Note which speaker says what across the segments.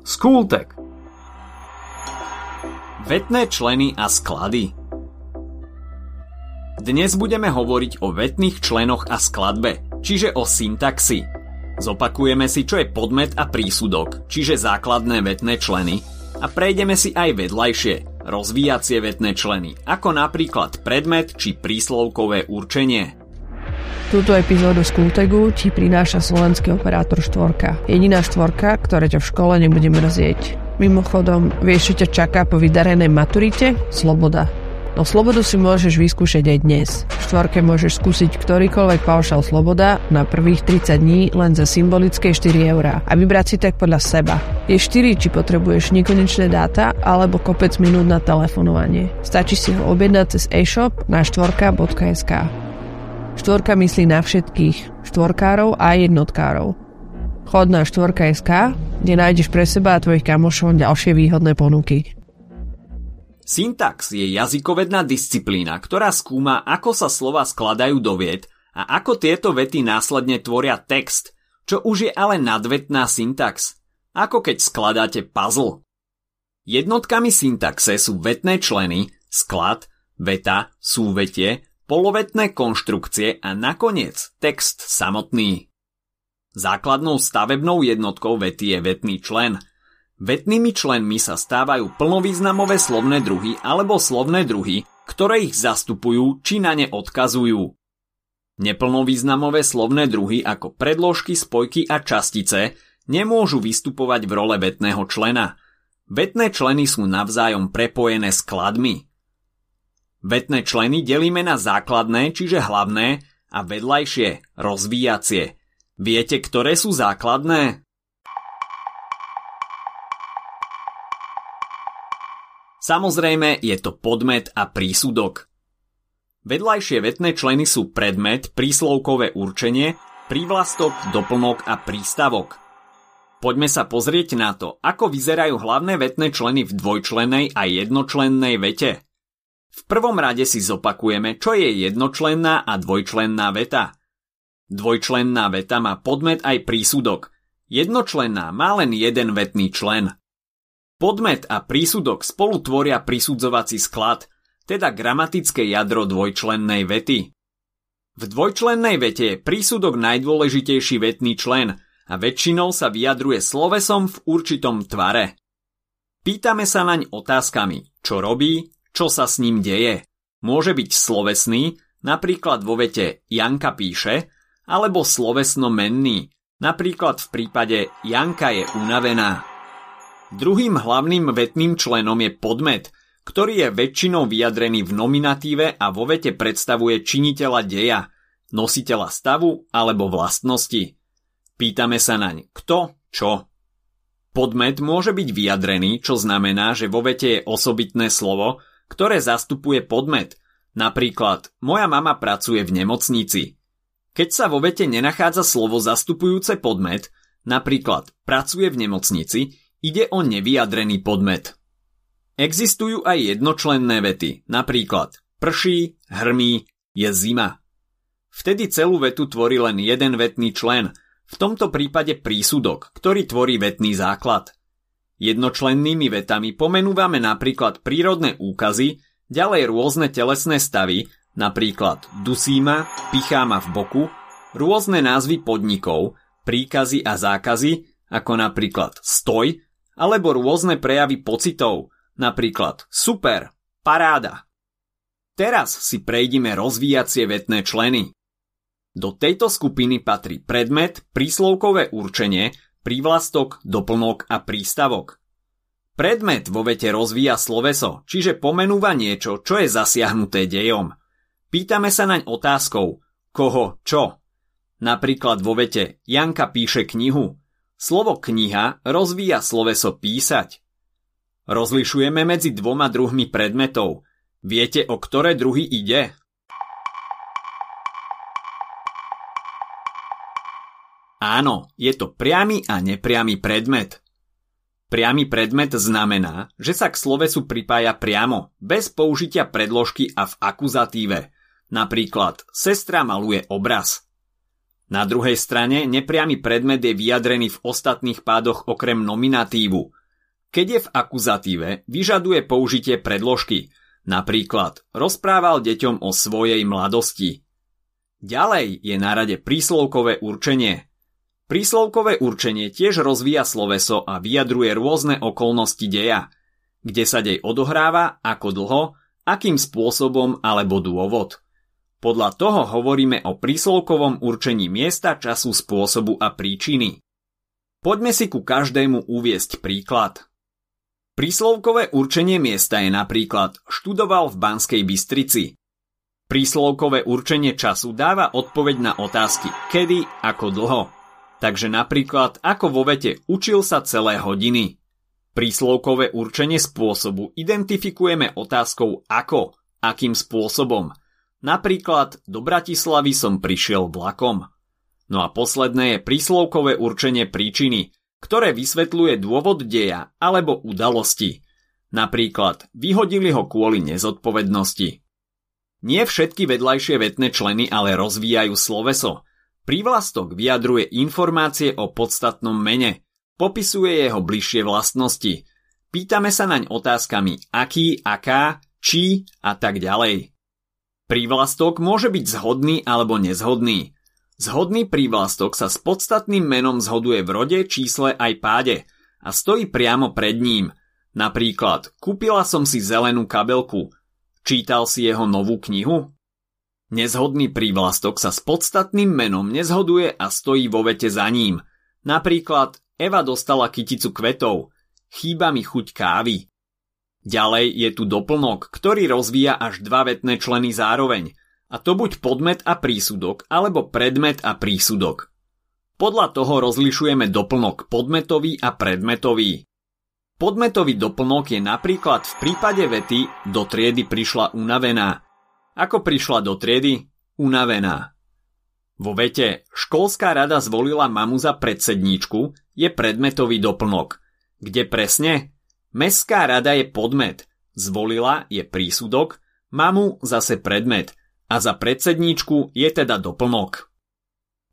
Speaker 1: Skultek Vetné členy a sklady Dnes budeme hovoriť o vetných členoch a skladbe, čiže o syntaxi. Zopakujeme si, čo je podmet a prísudok, čiže základné vetné členy a prejdeme si aj vedľajšie, rozvíjacie vetné členy, ako napríklad predmet či príslovkové určenie.
Speaker 2: Túto epizódu z Kultegu ti prináša slovenský operátor štvorka. Jediná štvorka, ktorá ťa v škole nebude mrzieť. Mimochodom, vieš, čo ťa čaká po vydarenej maturite? Sloboda. No slobodu si môžeš vyskúšať aj dnes. V štvorke môžeš skúsiť ktorýkoľvek paušal sloboda na prvých 30 dní len za symbolické 4 eurá a vybrať si tak podľa seba. Je 4, či potrebuješ nekonečné dáta alebo kopec minút na telefonovanie. Stačí si ho objednať cez e-shop na štvorka.sk. Štvorka myslí na všetkých, štvorkárov a jednotkárov. Chod na štvorka.sk, kde nájdeš pre seba a tvojich kamošov ďalšie výhodné ponuky.
Speaker 1: Syntax je jazykovedná disciplína, ktorá skúma, ako sa slova skladajú do vied a ako tieto vety následne tvoria text, čo už je ale nadvetná syntax, ako keď skladáte puzzle. Jednotkami syntaxe sú vetné členy, sklad, veta, súvetie, polovetné konštrukcie a nakoniec text samotný. Základnou stavebnou jednotkou vety je vetný člen. Vetnými členmi sa stávajú plnovýznamové slovné druhy alebo slovné druhy, ktoré ich zastupujú či na ne odkazujú. Neplnovýznamové slovné druhy ako predložky, spojky a častice nemôžu vystupovať v role vetného člena. Vetné členy sú navzájom prepojené skladmi. Vetné členy delíme na základné, čiže hlavné, a vedľajšie, rozvíjacie. Viete, ktoré sú základné? Samozrejme, je to podmet a prísudok. Vedľajšie vetné členy sú predmet, príslovkové určenie, prívlastok, doplnok a prístavok. Poďme sa pozrieť na to, ako vyzerajú hlavné vetné členy v dvojčlennej a jednočlennej vete. V prvom rade si zopakujeme, čo je jednočlenná a dvojčlenná veta. Dvojčlenná veta má podmet aj prísudok. Jednočlenná má len jeden vetný člen. Podmet a prísudok spolu tvoria prisudzovací sklad, teda gramatické jadro dvojčlennej vety. V dvojčlennej vete je prísudok najdôležitejší vetný člen a väčšinou sa vyjadruje slovesom v určitom tvare. Pýtame sa naň otázkami, čo robí, čo sa s ním deje. Môže byť slovesný, napríklad vo vete Janka píše, alebo slovesno-menný, napríklad v prípade Janka je unavená. Druhým hlavným vetným členom je podmet, ktorý je väčšinou vyjadrený v nominatíve a vo vete predstavuje činiteľa deja, nositeľa stavu alebo vlastnosti. Pýtame sa naň kto, čo. Podmet môže byť vyjadrený, čo znamená, že vo vete je osobitné slovo, ktoré zastupuje podmet. Napríklad, moja mama pracuje v nemocnici. Keď sa vo vete nenachádza slovo zastupujúce podmet, napríklad pracuje v nemocnici, ide o nevyjadrený podmet. Existujú aj jednočlenné vety, napríklad prší, hrmí, je zima. Vtedy celú vetu tvorí len jeden vetný člen, v tomto prípade prísudok, ktorý tvorí vetný základ. Jednočlennými vetami pomenúvame napríklad prírodné úkazy, ďalej rôzne telesné stavy, napríklad dusíma, picháma v boku, rôzne názvy podnikov, príkazy a zákazy, ako napríklad stoj, alebo rôzne prejavy pocitov, napríklad super, paráda. Teraz si prejdime rozvíjacie vetné členy. Do tejto skupiny patrí predmet, príslovkové určenie, prívlastok, doplnok a prístavok. Predmet vo vete rozvíja sloveso, čiže pomenúva niečo, čo je zasiahnuté dejom. Pýtame sa naň otázkou, koho, čo. Napríklad vo vete Janka píše knihu. Slovo kniha rozvíja sloveso písať. Rozlišujeme medzi dvoma druhmi predmetov. Viete, o ktoré druhy ide? Áno, je to priamy a nepriamy predmet. Priamy predmet znamená, že sa k slovesu pripája priamo, bez použitia predložky a v akuzatíve. Napríklad, sestra maluje obraz. Na druhej strane nepriamy predmet je vyjadrený v ostatných pádoch okrem nominatívu. Keď je v akuzatíve, vyžaduje použitie predložky, napríklad rozprával deťom o svojej mladosti. Ďalej je na rade príslovkové určenie. Príslovkové určenie tiež rozvíja sloveso a vyjadruje rôzne okolnosti deja, kde sa dej odohráva, ako dlho, akým spôsobom alebo dôvod. Podľa toho hovoríme o príslovkovom určení miesta, času, spôsobu a príčiny. Poďme si ku každému uviesť príklad. Príslovkové určenie miesta je napríklad študoval v Banskej Bystrici. Príslovkové určenie času dáva odpoveď na otázky kedy, ako dlho. Takže napríklad ako vo vete učil sa celé hodiny. Príslovkové určenie spôsobu identifikujeme otázkou ako, akým spôsobom – Napríklad do Bratislavy som prišiel vlakom. No a posledné je príslovkové určenie príčiny, ktoré vysvetľuje dôvod deja alebo udalosti. Napríklad vyhodili ho kvôli nezodpovednosti. Nie všetky vedľajšie vetné členy ale rozvíjajú sloveso. Prívlastok vyjadruje informácie o podstatnom mene, popisuje jeho bližšie vlastnosti. Pýtame sa naň otázkami aký, aká, či a tak ďalej. Prívlastok môže byť zhodný alebo nezhodný. Zhodný prívlastok sa s podstatným menom zhoduje v rode, čísle aj páde a stojí priamo pred ním. Napríklad, kúpila som si zelenú kabelku. Čítal si jeho novú knihu? Nezhodný prívlastok sa s podstatným menom nezhoduje a stojí vo vete za ním. Napríklad, Eva dostala kyticu kvetov. Chýba mi chuť kávy. Ďalej je tu doplnok, ktorý rozvíja až dva vetné členy zároveň, a to buď podmet a prísudok, alebo predmet a prísudok. Podľa toho rozlišujeme doplnok podmetový a predmetový. Podmetový doplnok je napríklad v prípade vety do triedy prišla unavená. Ako prišla do triedy? Unavená. Vo vete školská rada zvolila mamu za predsedníčku je predmetový doplnok. Kde presne? Mestská rada je podmet, zvolila je prísudok, mamu zase predmet a za predsedníčku je teda doplnok.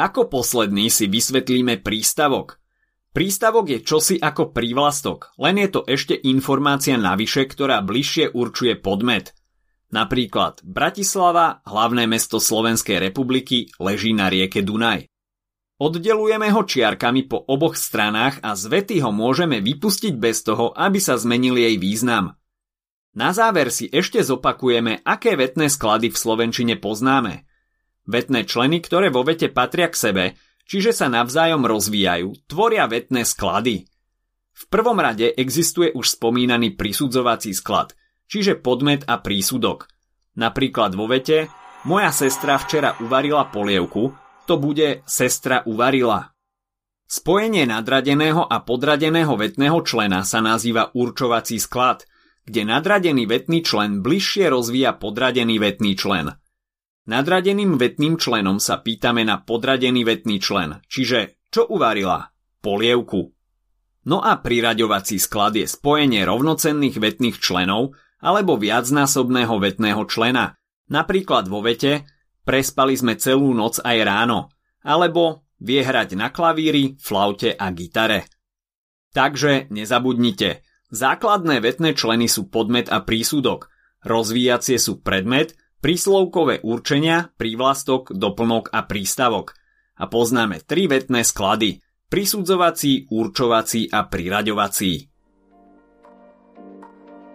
Speaker 1: Ako posledný si vysvetlíme prístavok. Prístavok je čosi ako prívlastok, len je to ešte informácia navyše, ktorá bližšie určuje podmet. Napríklad Bratislava, hlavné mesto Slovenskej republiky, leží na rieke Dunaj. Oddelujeme ho čiarkami po oboch stranách a z ho môžeme vypustiť bez toho, aby sa zmenil jej význam. Na záver si ešte zopakujeme, aké vetné sklady v Slovenčine poznáme. Vetné členy, ktoré vo vete patria k sebe, čiže sa navzájom rozvíjajú, tvoria vetné sklady. V prvom rade existuje už spomínaný prisudzovací sklad, čiže podmet a prísudok. Napríklad vo vete Moja sestra včera uvarila polievku, to bude sestra uvarila. Spojenie nadradeného a podradeného vetného člena sa nazýva určovací sklad, kde nadradený vetný člen bližšie rozvíja podradený vetný člen. Nadradeným vetným členom sa pýtame na podradený vetný člen, čiže čo uvarila? Polievku. No a priraďovací sklad je spojenie rovnocenných vetných členov alebo viacnásobného vetného člena. Napríklad vo vete Prespali sme celú noc aj ráno. Alebo vie hrať na klavíri, flaute a gitare. Takže nezabudnite, základné vetné členy sú podmet a prísudok, rozvíjacie sú predmet, príslovkové určenia, prívlastok, doplnok a prístavok. A poznáme tri vetné sklady, prisudzovací, určovací a priraďovací.